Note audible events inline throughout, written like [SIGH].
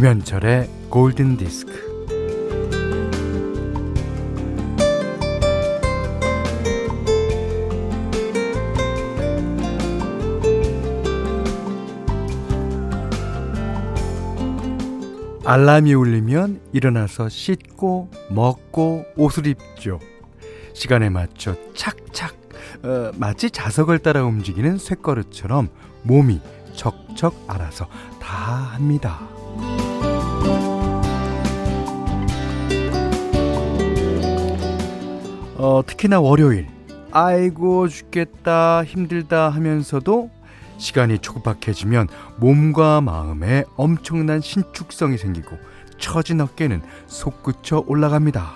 김현철의 골든 디스크. 알람이 울리면 일어나서 씻고 먹고 옷을 입죠. 시간에 맞춰 착착 어, 마치 자석을 따라 움직이는 쇳거릇처럼 몸이 척척 알아서 다 합니다. 어, 특히나 월요일 아이고 죽겠다 힘들다 하면서도 시간이 촉박해지면 몸과 마음에 엄청난 신축성이 생기고 처진 어깨는 솟구쳐 올라갑니다.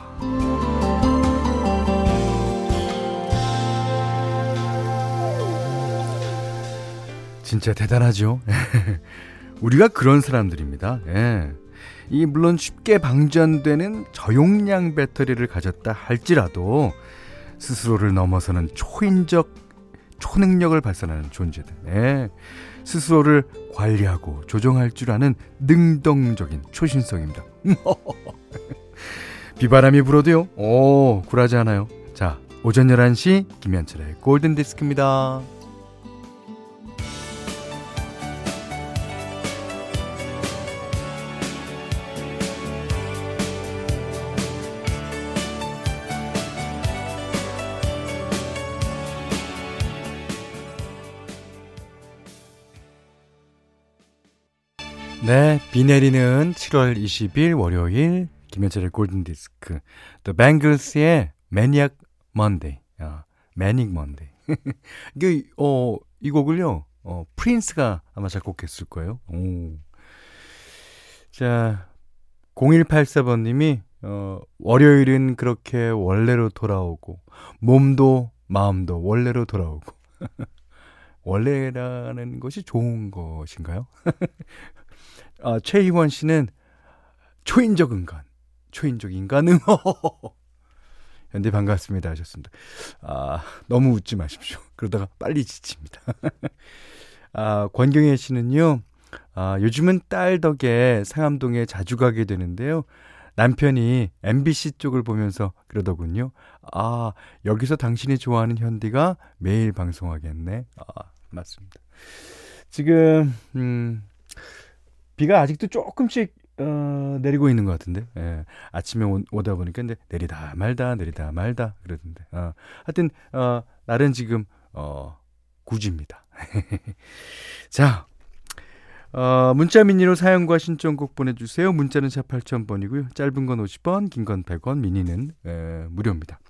진짜 대단하죠. [LAUGHS] 우리가 그런 사람들입니다. 예. 이 물론 쉽게 방전되는 저용량 배터리를 가졌다 할지라도 스스로를 넘어서는 초인적 초능력을 발산하는 존재들. 네. 스스로를 관리하고 조정할 줄 아는 능동적인 초신성입니다. [LAUGHS] 비바람이 불어도요. 오, 굴하지 않아요. 자, 오전 11시 김현철의 골든 디스크입니다. 네, 비 내리는 7월 20일 월요일 김현철의 골든 디스크 The Bangles의 Maniac Monday. 아, Manic Monday. [LAUGHS] 이게 어, 이 곡을요. 어, 프린스가 아마 작곡했을 거예요. 오. 자, 0184번 님이 어, 월요일은 그렇게 원래로 돌아오고 몸도 마음도 원래로 돌아오고 [LAUGHS] 원래라는 것이 좋은 것인가요? [LAUGHS] 아, 최희원 씨는 초인적 인간, 초인적 인간은 현대 [LAUGHS] 반갑습니다 하셨습니다. 아, 너무 웃지 마십시오. 그러다가 빨리 지칩니다. [LAUGHS] 아, 권경혜 씨는요, 아, 요즘은 딸 덕에 상암동에 자주 가게 되는데요. 남편이 MBC 쪽을 보면서 그러더군요. 아, 여기서 당신이 좋아하는 현디가 매일 방송하겠네. 아, 맞습니다. 지금, 음, 비가 아직도 조금씩 어, 내리고 있는 것 같은데. 예. 아침에 오, 오다 보니까 근데 내리다 말다 내리다 말다 그러던데. 어, 하여튼 어, 날은 지금 어, 구지입니다. [LAUGHS] 자. 어, 문자 미니로 사연과 신청곡 보내주세요. 문자는 샵 8000번이고요. 짧은 건 50원, 긴 건 100원, 미니는 에, 무료입니다.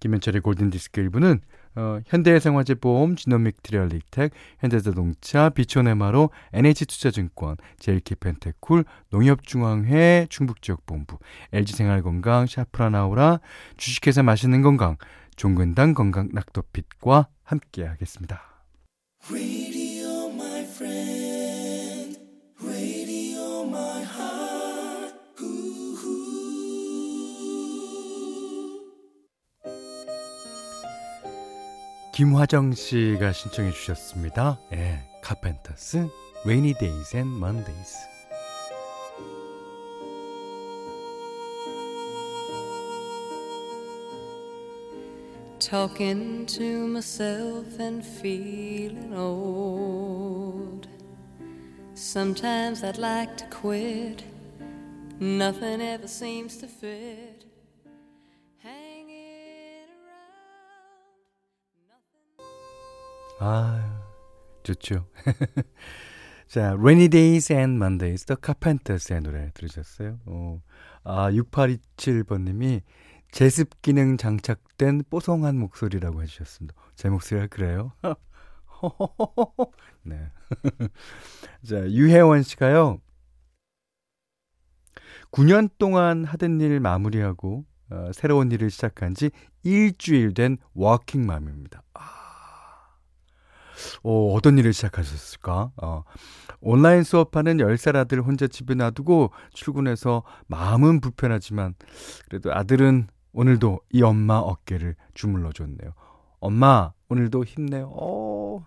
김현철의 골든디스크 1부는 어, 현대해상화재 보험, 지노믹 트리얼리텍, 현대자동차, 비촌에마로, NH투자증권, 제일키펜테쿨, 농협중앙회, 충북지역본부, LG생활건강, 샤프라나우라, 주식회사 맛있는 건강, 종근당 건강 낙도핏과 함께하겠습니다. 김화정 씨가 신청해 주셨습니다. 예, 카펜터스 Rainy Days and Mondays. Talking to myself and feeling old. Sometimes I'd like to quit. Nothing ever seems to fit. 아, 좋죠. [LAUGHS] 자, Rainy Days and Mondays, The Carpenters의 노래 들으셨어요? 어. 아, 6827번님이 제습 기능 장착된 뽀송한 목소리라고 해주셨습니다. 제 목소리가 그래요? [LAUGHS] 네. [LAUGHS] 자, 유혜원 씨가요. 9년 동안 하던 일 마무리하고 어, 새로운 일을 시작한 지 일주일 된 워킹맘입니다. 아, 어, 어떤 일을 시작하셨을까? 어, 온라인 수업하는 10살 아들 혼자 집에 놔두고 출근해서 마음은 불편하지만 그래도 아들은 오늘도 이 엄마 어깨를 주물러 줬네요. 엄마, 오늘도 힘내요. 어.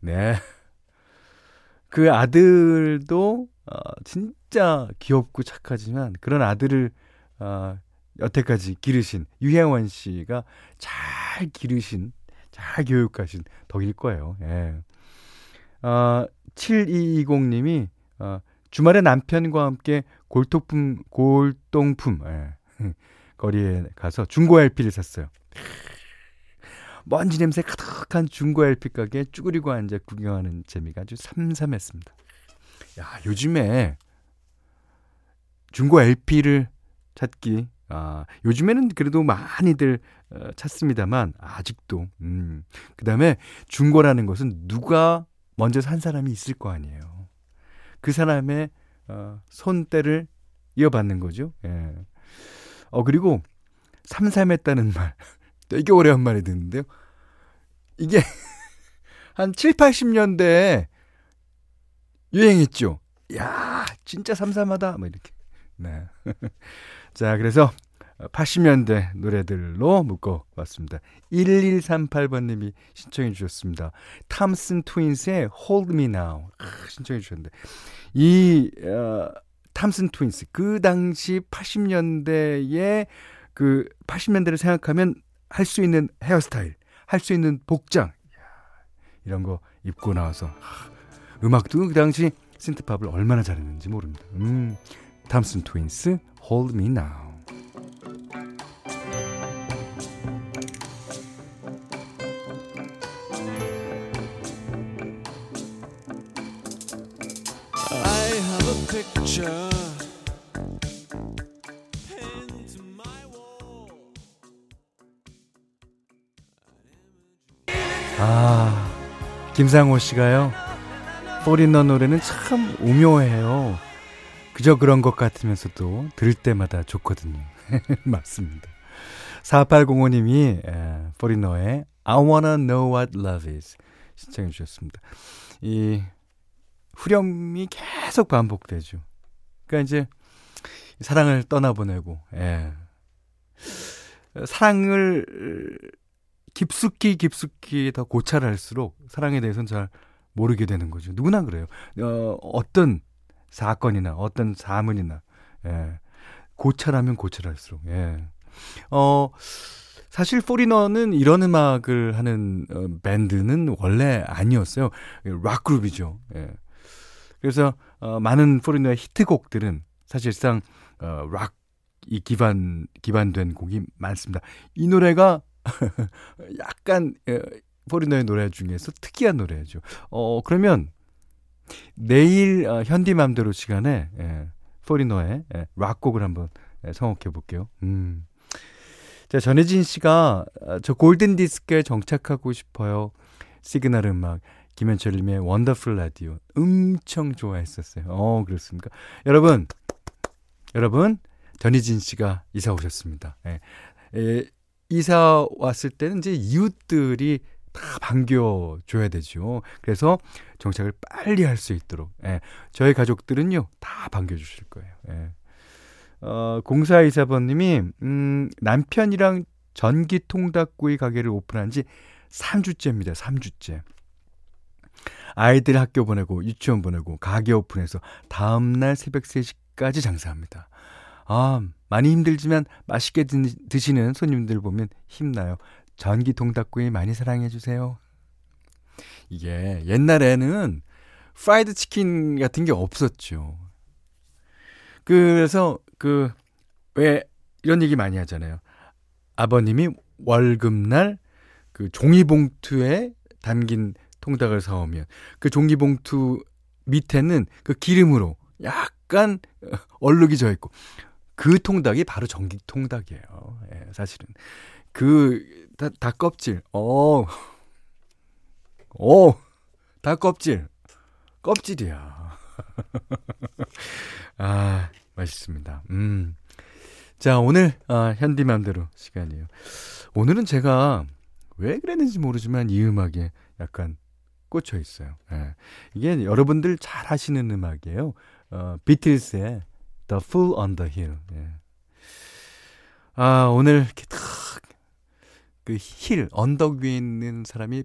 네. [LAUGHS] 그 아들도 어, 진짜 귀엽고 착하지만 그런 아들을 어, 여태까지 기르신 유혜원 씨가 잘 기르신 잘 교육하신 덕일 거예요. 예. 어, 7220님이 어, 주말에 남편과 함께 골동품 골동품 예. [LAUGHS] 거리에 가서 중고 LP를 샀어요. [LAUGHS] 먼지 냄새 가득한 중고 LP 가게에 쭈그리고 앉아 구경하는 재미가 아주 삼삼했습니다. 야, 요즘에 중고 LP를 찾기 아, 요즘에는 그래도 많이들 어, 찾습니다만 아직도 음. 그다음에 중고라는 것은 누가 먼저 산 사람이 있을 거 아니에요. 그 사람의 어, 손때를 이어받는 거죠. 예. 어 그리고 삼삼했다는 말 [LAUGHS] 되게 오래간만에 듣는데요. 이게 [LAUGHS] 한 7, 80년대에 유행했죠. 야, 진짜 삼삼하다. 뭐 이렇게. 네. [LAUGHS] 자, 그래서 80년대 노래들로 묶어봤습니다. 1138번님이 신청해 주셨습니다. 탐슨 트윈스의 Hold Me Now 신청해 주셨는데 이 어, 탐슨 트윈스 그 당시 80년대에 그 80년대를 생각하면 할 수 있는 헤어스타일, 할 수 있는 복장 이런 거 입고 나와서 음악도 그 당시 신트팝을 얼마나 잘했는지 모릅니다. 음, 탐슨 트윈스 Hold Me Now. 아, 김상호 씨가요. 포리너 노래는 참 오묘해요. 그저 그런 것 같으면서도 들을 때마다 좋거든요. [LAUGHS] 맞습니다. 4805님이 에, 포리너의 I wanna know what love is 신청해 주셨습니다. 이 후렴이 계속 반복되죠. 그러니까 이제 사랑을 떠나보내고 예. 사랑을 깊숙이 깊숙이 더 고찰할수록 사랑에 대해서는 잘 모르게 되는 거죠. 누구나 그래요. 어, 어떤 사건이나 어떤 사문이나 예. 고찰하면 고찰할수록 예. 어 사실 포리너는 이런 음악을 하는 어, 밴드는 원래 아니었어요. 락 그룹이죠. 예. 그래서 어, 많은 포리너의 히트곡들은 사실상 어, 락이 기반 기반된 곡이 많습니다. 이 노래가 [LAUGHS] 약간 어, 포리너의 노래 중에서 특이한 노래죠. 어 그러면 내일 어, 현디맘대로 시간에 예, 포리너의 예, 락곡을 한번 예, 선곡해 볼게요. 음. 자, 전혜진 씨가 어, 저 골든 디스크에 정착하고 싶어요. 시그널 음악 김현철님의 원더풀 라디오 엄청 좋아했었어요. 어 그렇습니까? 여러분, 여러분 전희진 씨가 이사 오셨습니다. 예. 예, 이사 왔을 때는 이제 이웃들이 다 반겨줘야 되죠. 그래서 정착을 빨리 할 수 있도록 예. 저희 가족들은요 다 반겨주실 거예요. 예. 어, 공사이사번님이 음, 남편이랑 전기 통닭구이 가게를 오픈한 지 3주째입니다. 3주째. 아이들 학교 보내고 유치원 보내고 가게 오픈해서 다음날 새벽 3시까지 장사합니다. 아, 많이 힘들지만 맛있게 드 시는 손님들 보면 힘나요. 전기통 닭구이 많이 사랑해 주세요. 이게 옛날에는 프라이드 치킨 같은 게 없었죠. 그래서 그 왜 이런 얘기 많이 하잖아요. 아버님이 월급날 그 종이봉투에 담긴 통닭을 사오면 그 종이봉투 밑에는 그 기름으로 약간 얼룩이 져 있고 그 통닭이 바로 전기 통닭이에요. 예, 사실은 그 다, 닭 껍질, 어, 어, 닭 껍질, 껍질이야. [LAUGHS] 아, 맛있습니다. 음. 자, 오늘, 아, 현디맘대로 시간이에요. 오늘은 제가 왜 그랬는지 모르지만 이 음악에 약간 꽂혀 있어요. 예. 이게 여러분들 잘 하시는 음악이에요. 어, 비틀스의 The Fool on the Hill. 예. 아, 오늘 이렇게 탁 그 힐, 언덕 위에 있는 사람이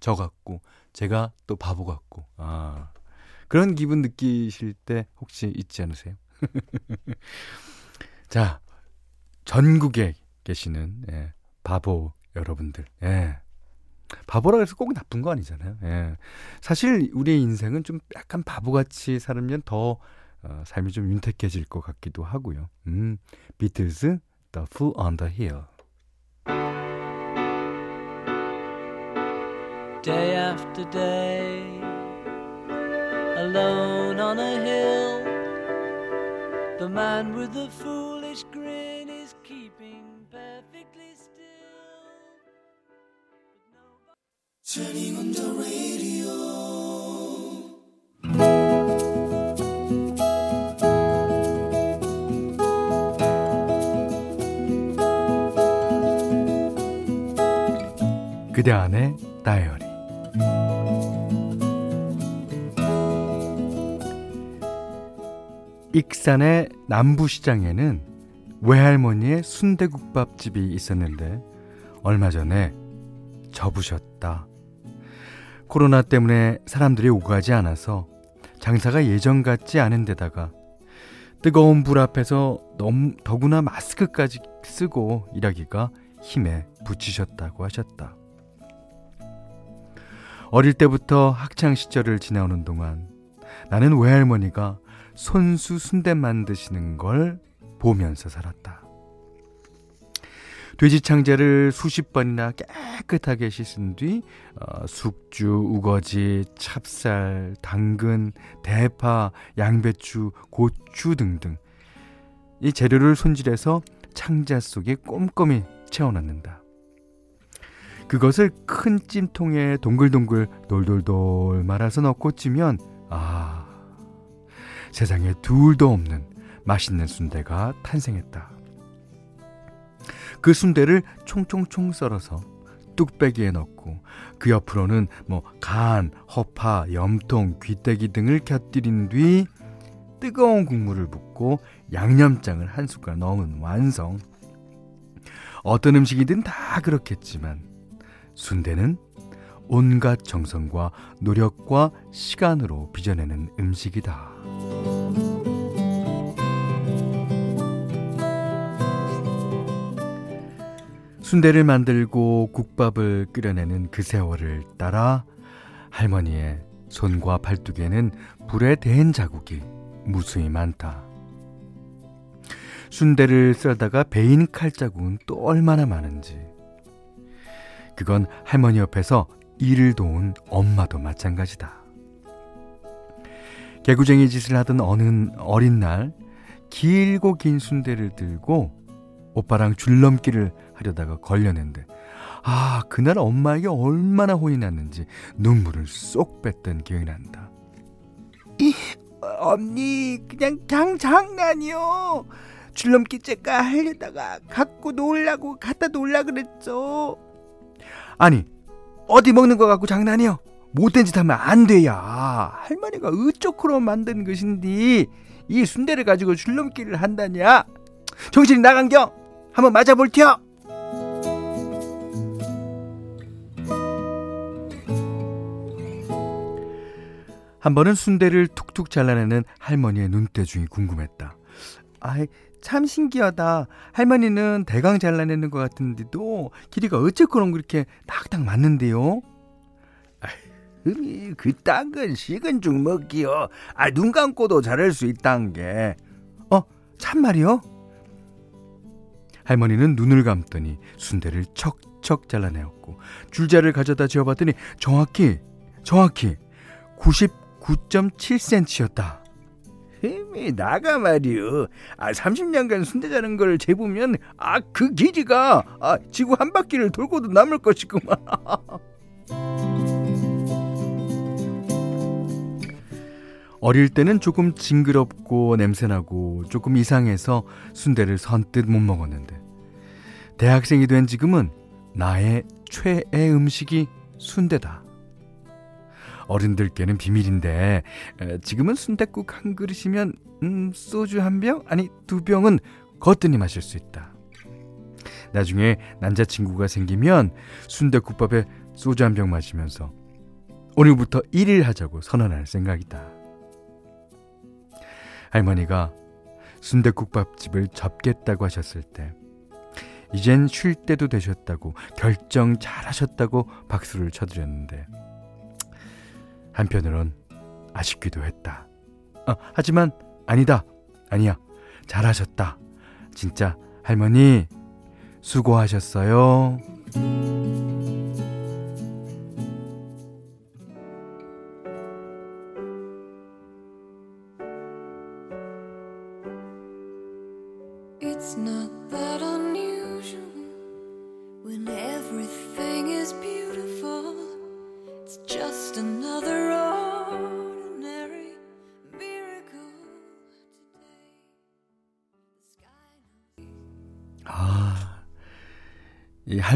저 같고, 제가 또 바보 같고, 아, 그런 기분 느끼실 때 혹시 있지 않으세요? [LAUGHS] 자, 전국에 계시는 예, 바보 여러분들. 예. 바보라 해서 꼭 나쁜 거 아니잖아요. 예. 사실 우리의 인생은 좀 약간 바보같이 살면 더 어, 삶이 좀 윤택해질 것 같기도 하고요. 음, 비틀즈, The Fool on the Hill. Day after day, alone on a hill, the man with the foolish grin is keeping perfectly still. Turning on the radio. 그대 안의 익산의 남부시장에는 외할머니의 순대국밥집이 있었는데 얼마 전에 접으셨다. 코로나 때문에 사람들이 오가지 않아서 장사가 예전 같지 않은 데다가 뜨거운 불 앞에서 너무 더구나 마스크까지 쓰고 일하기가 힘에 부치셨다고 하셨다. 어릴 때부터 학창 시절을 지나오는 동안 나는 외할머니가 손수 순대 만드시는 걸 보면서 살았다. 돼지 창자를 수십 번이나 깨끗하게 씻은 뒤 어, 숙주, 우거지, 찹쌀, 당근, 대파, 양배추, 고추 등등 이 재료를 손질해서 창자 속에 꼼꼼히 채워넣는다. 그것을 큰 찜통에 동글동글 돌돌돌 말아서 넣고 찌면 아 세상에 둘도 없는 맛있는 순대가 탄생했다. 그 순대를 총총총 썰어서 뚝배기에 넣고 그 옆으로는 뭐 간, 허파, 염통, 귀때기 등을 곁들인 뒤 뜨거운 국물을 붓고 양념장을 한 숟갈 넣으면 완성. 어떤 음식이든 다 그렇겠지만 순대는 온갖 정성과 노력과 시간으로 빚어내는 음식이다. 순대를 만들고 국밥을 끓여내는 그 세월을 따라 할머니의 손과 발뚝에는 불에 댄 자국이 무수히 많다. 순대를 썰다가 베인 칼자국은 또 얼마나 많은지. 그건 할머니 옆에서 일을 도운 엄마도 마찬가지다. 개구쟁이 짓을 하던 어느 어린 날 길고 긴 순대를 들고 오빠랑 줄넘기를 하려다가 걸렸는데 아 그날 엄마에게 얼마나 혼이 났는지 눈물을 쏙 뺐던 기억이 난다. 이, 언니 그냥 장 장난이요. 줄넘기 째까 하려다가 갖고 놀라고 갖다 놀라 그랬죠. 아니 어디 먹는 거 갖고 장난이요? 못된 짓 하면 안 돼야. 할머니가 어쩌고로 만든 것인데 이 순대를 가지고 줄넘기를 한다냐? 정신이 나간겨? 한번 맞아볼게요. 한 번은 순대를 툭툭 잘라내는 할머니의 눈대중이 궁금했다. 아이, 참 신기하다. 할머니는 대강 잘라내는 것 같은데도 길이가 어째그런 그렇게 딱딱 맞는데요? 흠이 그딴 건 식은 죽 먹기요. 아, 눈 감고도 자랄 수 있단 게. 어, 참말이요? 할머니는 눈을 감더니 순대를 척척 잘라내었고 줄자를 가져다 지어봤더니 정확히 정확히 99.7cm였다. 흠이 나가 말이요. 아 30년간 순대 자는 걸 재보면 아 그 길이가 아 지구 한 바퀴를 돌고도 남을 것이구만. [LAUGHS] 어릴 때는 조금 징그럽고 냄새나고 조금 이상해서 순대를 선뜻 못 먹었는데 대학생이 된 지금은 나의 최애 음식이 순대다. 어른들께는 비밀인데 지금은 순대국 한 그릇이면 음, 소주 한 병 아니 두 병은 거뜬히 마실 수 있다. 나중에 남자친구가 생기면 순대국밥에 소주 한 병 마시면서 오늘부터 1일 하자고 선언할 생각이다. 할머니가 순대국밥집을 접겠다고 하셨을 때 이젠 쉴 때도 되셨다고 결정 잘하셨다고 박수를 쳐드렸는데 한편으론 아쉽기도 했다. 어, 하지만 아니다. 아니야. 잘하셨다. 진짜 할머니 수고하셨어요.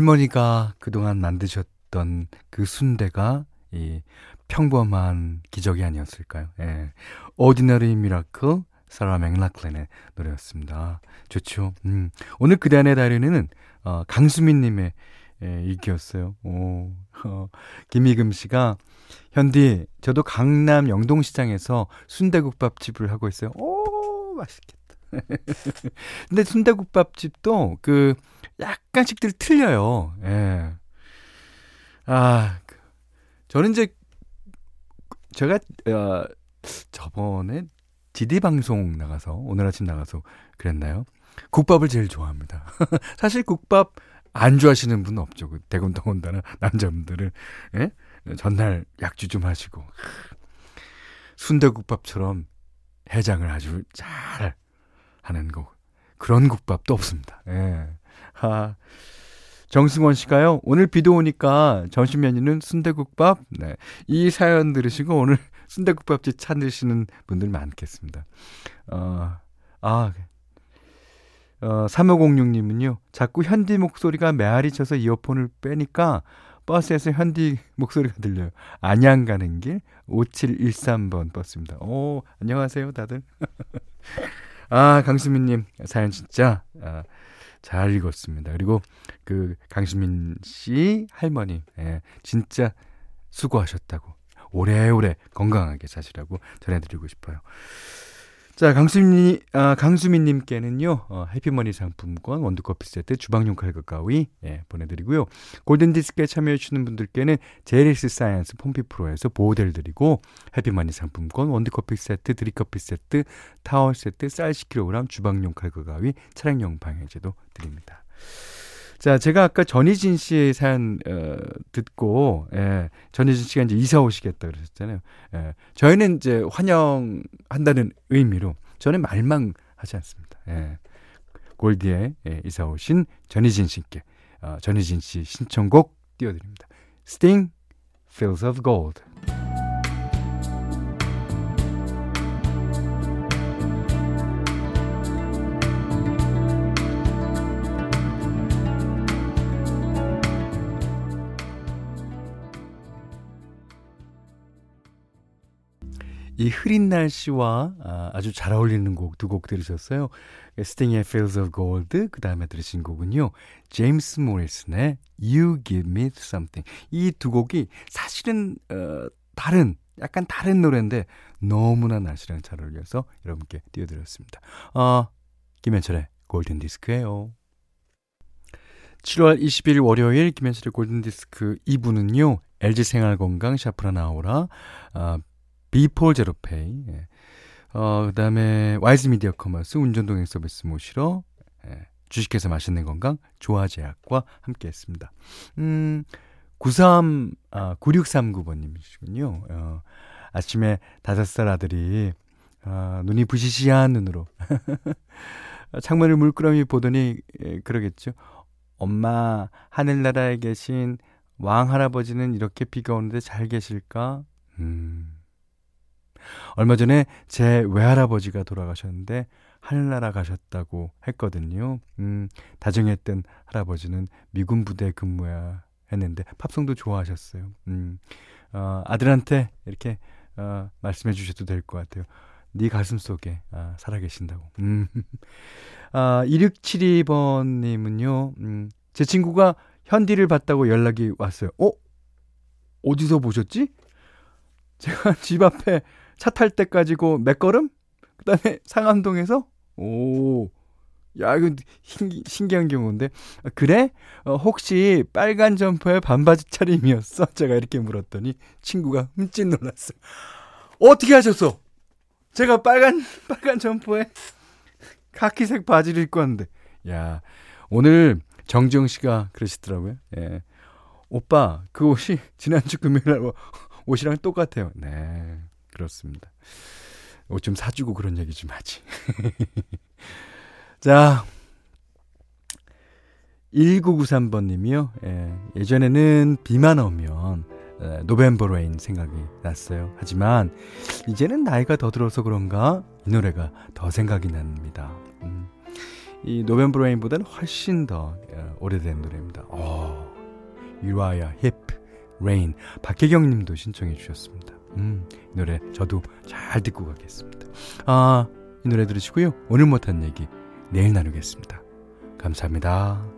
할머니가 그동안 만드셨던 그 순대가 이 평범한 기적이 아니었을까요? 예. Ordinary Miracle 사라 맥락클랜의 노래였습니다. 좋죠. 음. 오늘 그대 안의 다리는 어, 강수민님의 예, 일기였어요. 오, 어, 김희금 씨가 현디 저도 강남 영동시장에서 순대국밥집을 하고 있어요. 오 맛있겠다. [LAUGHS] 근데 순대국밥집도 그 약간씩들 틀려요. 예. 아, 그, 저는 이제 제가 어, 저번에 디디 방송 나가서 오늘 아침 나가서 그랬나요? 국밥을 제일 좋아합니다. [LAUGHS] 사실 국밥 안 좋아하시는 분은 없죠. 그 대군 더군다나 남자분들은 예? 전날 약주 좀 하시고 순대국밥처럼 해장을 아주 잘 하는 거 그런 국밥도 없습니다. 예. 아, 정승원 씨가요. 오늘 비도 오니까 점심 메뉴는 순대국밥. 네. 이 사연 들으시고 오늘 [LAUGHS] 순대국밥집 찾으시는 분들 많겠습니다. 어, 아, 어, 3506님은요. 자꾸 현디 목소리가 메아리 쳐서 이어폰을 빼니까 버스에서 현디 목소리가 들려요. 안양 가는 길 5713번 버스입니다. 오, 안녕하세요, 다들. [LAUGHS] 아, 강수민님, 사연 진짜, 아, 잘 읽었습니다. 그리고 그 강수민 씨 할머니, 예, 진짜 수고하셨다고. 오래오래 건강하게 사시라고 전해드리고 싶어요. 자, 강수민, 아, 강수민님께는요, 어, 해피머니 상품권, 원두커피 세트, 주방용 칼과 가위, 예, 보내드리고요. 골든디스크에 참여해주시는 분들께는 제리스 사이언스 폼피 프로에서 보호대를 드리고, 해피머니 상품권, 원두커피 세트, 드립커피 세트, 타월 세트, 쌀 10kg, 주방용 칼과 가위, 차량용 방향제도 드립니다. 자, 제가 아까 전희진 씨의 사연 어, 듣고 예, 전희진 씨가 이제 이사 오시겠다 그러셨잖아요. 예, 저희는 이제 환영한다는 의미로 저는 말만 하지 않습니다. 예, 골디에 예, 이사 오신 전희진 씨께 어, 전희진 씨 신청곡 띄워드립니다. Sting, Fields of Gold. 이 흐린 날씨와 아, 아주 잘 어울리는 곡 두 곡 들으셨어요. 스팅의 Fields of Gold 그 다음에 들으신 곡은요. 제임스 모리슨의 You Give Me Something 이 두 곡이 사실은 어, 다른 약간 다른 노래인데 너무나 날씨랑 잘 어울려서 여러분께 띄워드렸습니다. 어, 김현철의 골든 디스크예요. 7월 20일 월요일 김현철의 골든디스크 2부는요. LG생활건강 샤프라나오라 어, 비폴 제로페이, 예. 어, 그 다음에 와이즈 미디어 커머스, 운전동행 서비스 모시러, 예. 주식회사 맛있는 건강, 조아제약과 함께 했습니다. 음, 93, 아, 9639번님이시군요. 어, 아침에 다섯 살 아들이, 아, 눈이 부시시한 눈으로, [LAUGHS] 창문을 물끄러미 보더니, 예, 그러겠죠. 엄마, 하늘나라에 계신 왕 할아버지는 이렇게 비가 오는데 잘 계실까? 음. 얼마 전에 제 외할아버지가 돌아가셨는데 하늘나라 가셨다고 했거든요. 음, 다정했던 할아버지는 미군 부대 근무야 했는데 팝송도 좋아하셨어요. 음, 어, 아들한테 이렇게 어, 말씀해 주셔도 될 것 같아요. 네 가슴 속에 아, 살아계신다고. 음. [LAUGHS] 아, 2672번님은요, 음, 제 친구가 현디를 봤다고 연락이 왔어요. 어? 어디서 보셨지? 제가 [LAUGHS] 집 앞에 차 탈 때까지고 몇 걸음? 그다음에 상암동에서 오. 야, 이거 신기, 신기한 경우인데. 아, 그래? 어, 혹시 빨간 점퍼에 반바지 차림이었어? [LAUGHS] 제가 이렇게 물었더니 친구가 흠칫 놀랐어요. 어떻게 하셨어? 제가 빨간, 빨간 점퍼에 카키색 바지를 입고 왔는데. 야, 오늘 정지영 씨가 그러시더라고요. 예. 오빠, 그 옷이 지난주 금요일 날 [LAUGHS] 옷이랑 똑같아요. 네, 그렇습니다. 옷 좀 사주고 그런 얘기 좀 하지. [LAUGHS] 자, 1993번 님이요. 예, 예전에는 비만 오면 November Rain 생각이 났어요. 하지만 이제는 나이가 더 들어서 그런가 이 노래가 더 생각이 납니다. 음, 이 November Rain보다는 훨씬 더 예, 오래된 노래입니다. 어, Uriah Heep Rain 박혜경 님도 신청해 주셨습니다. 음, 이 노래 저도 잘 듣고 가겠습니다. 아, 이 노래 들으시고요. 오늘 못한 얘기 내일 나누겠습니다. 감사합니다.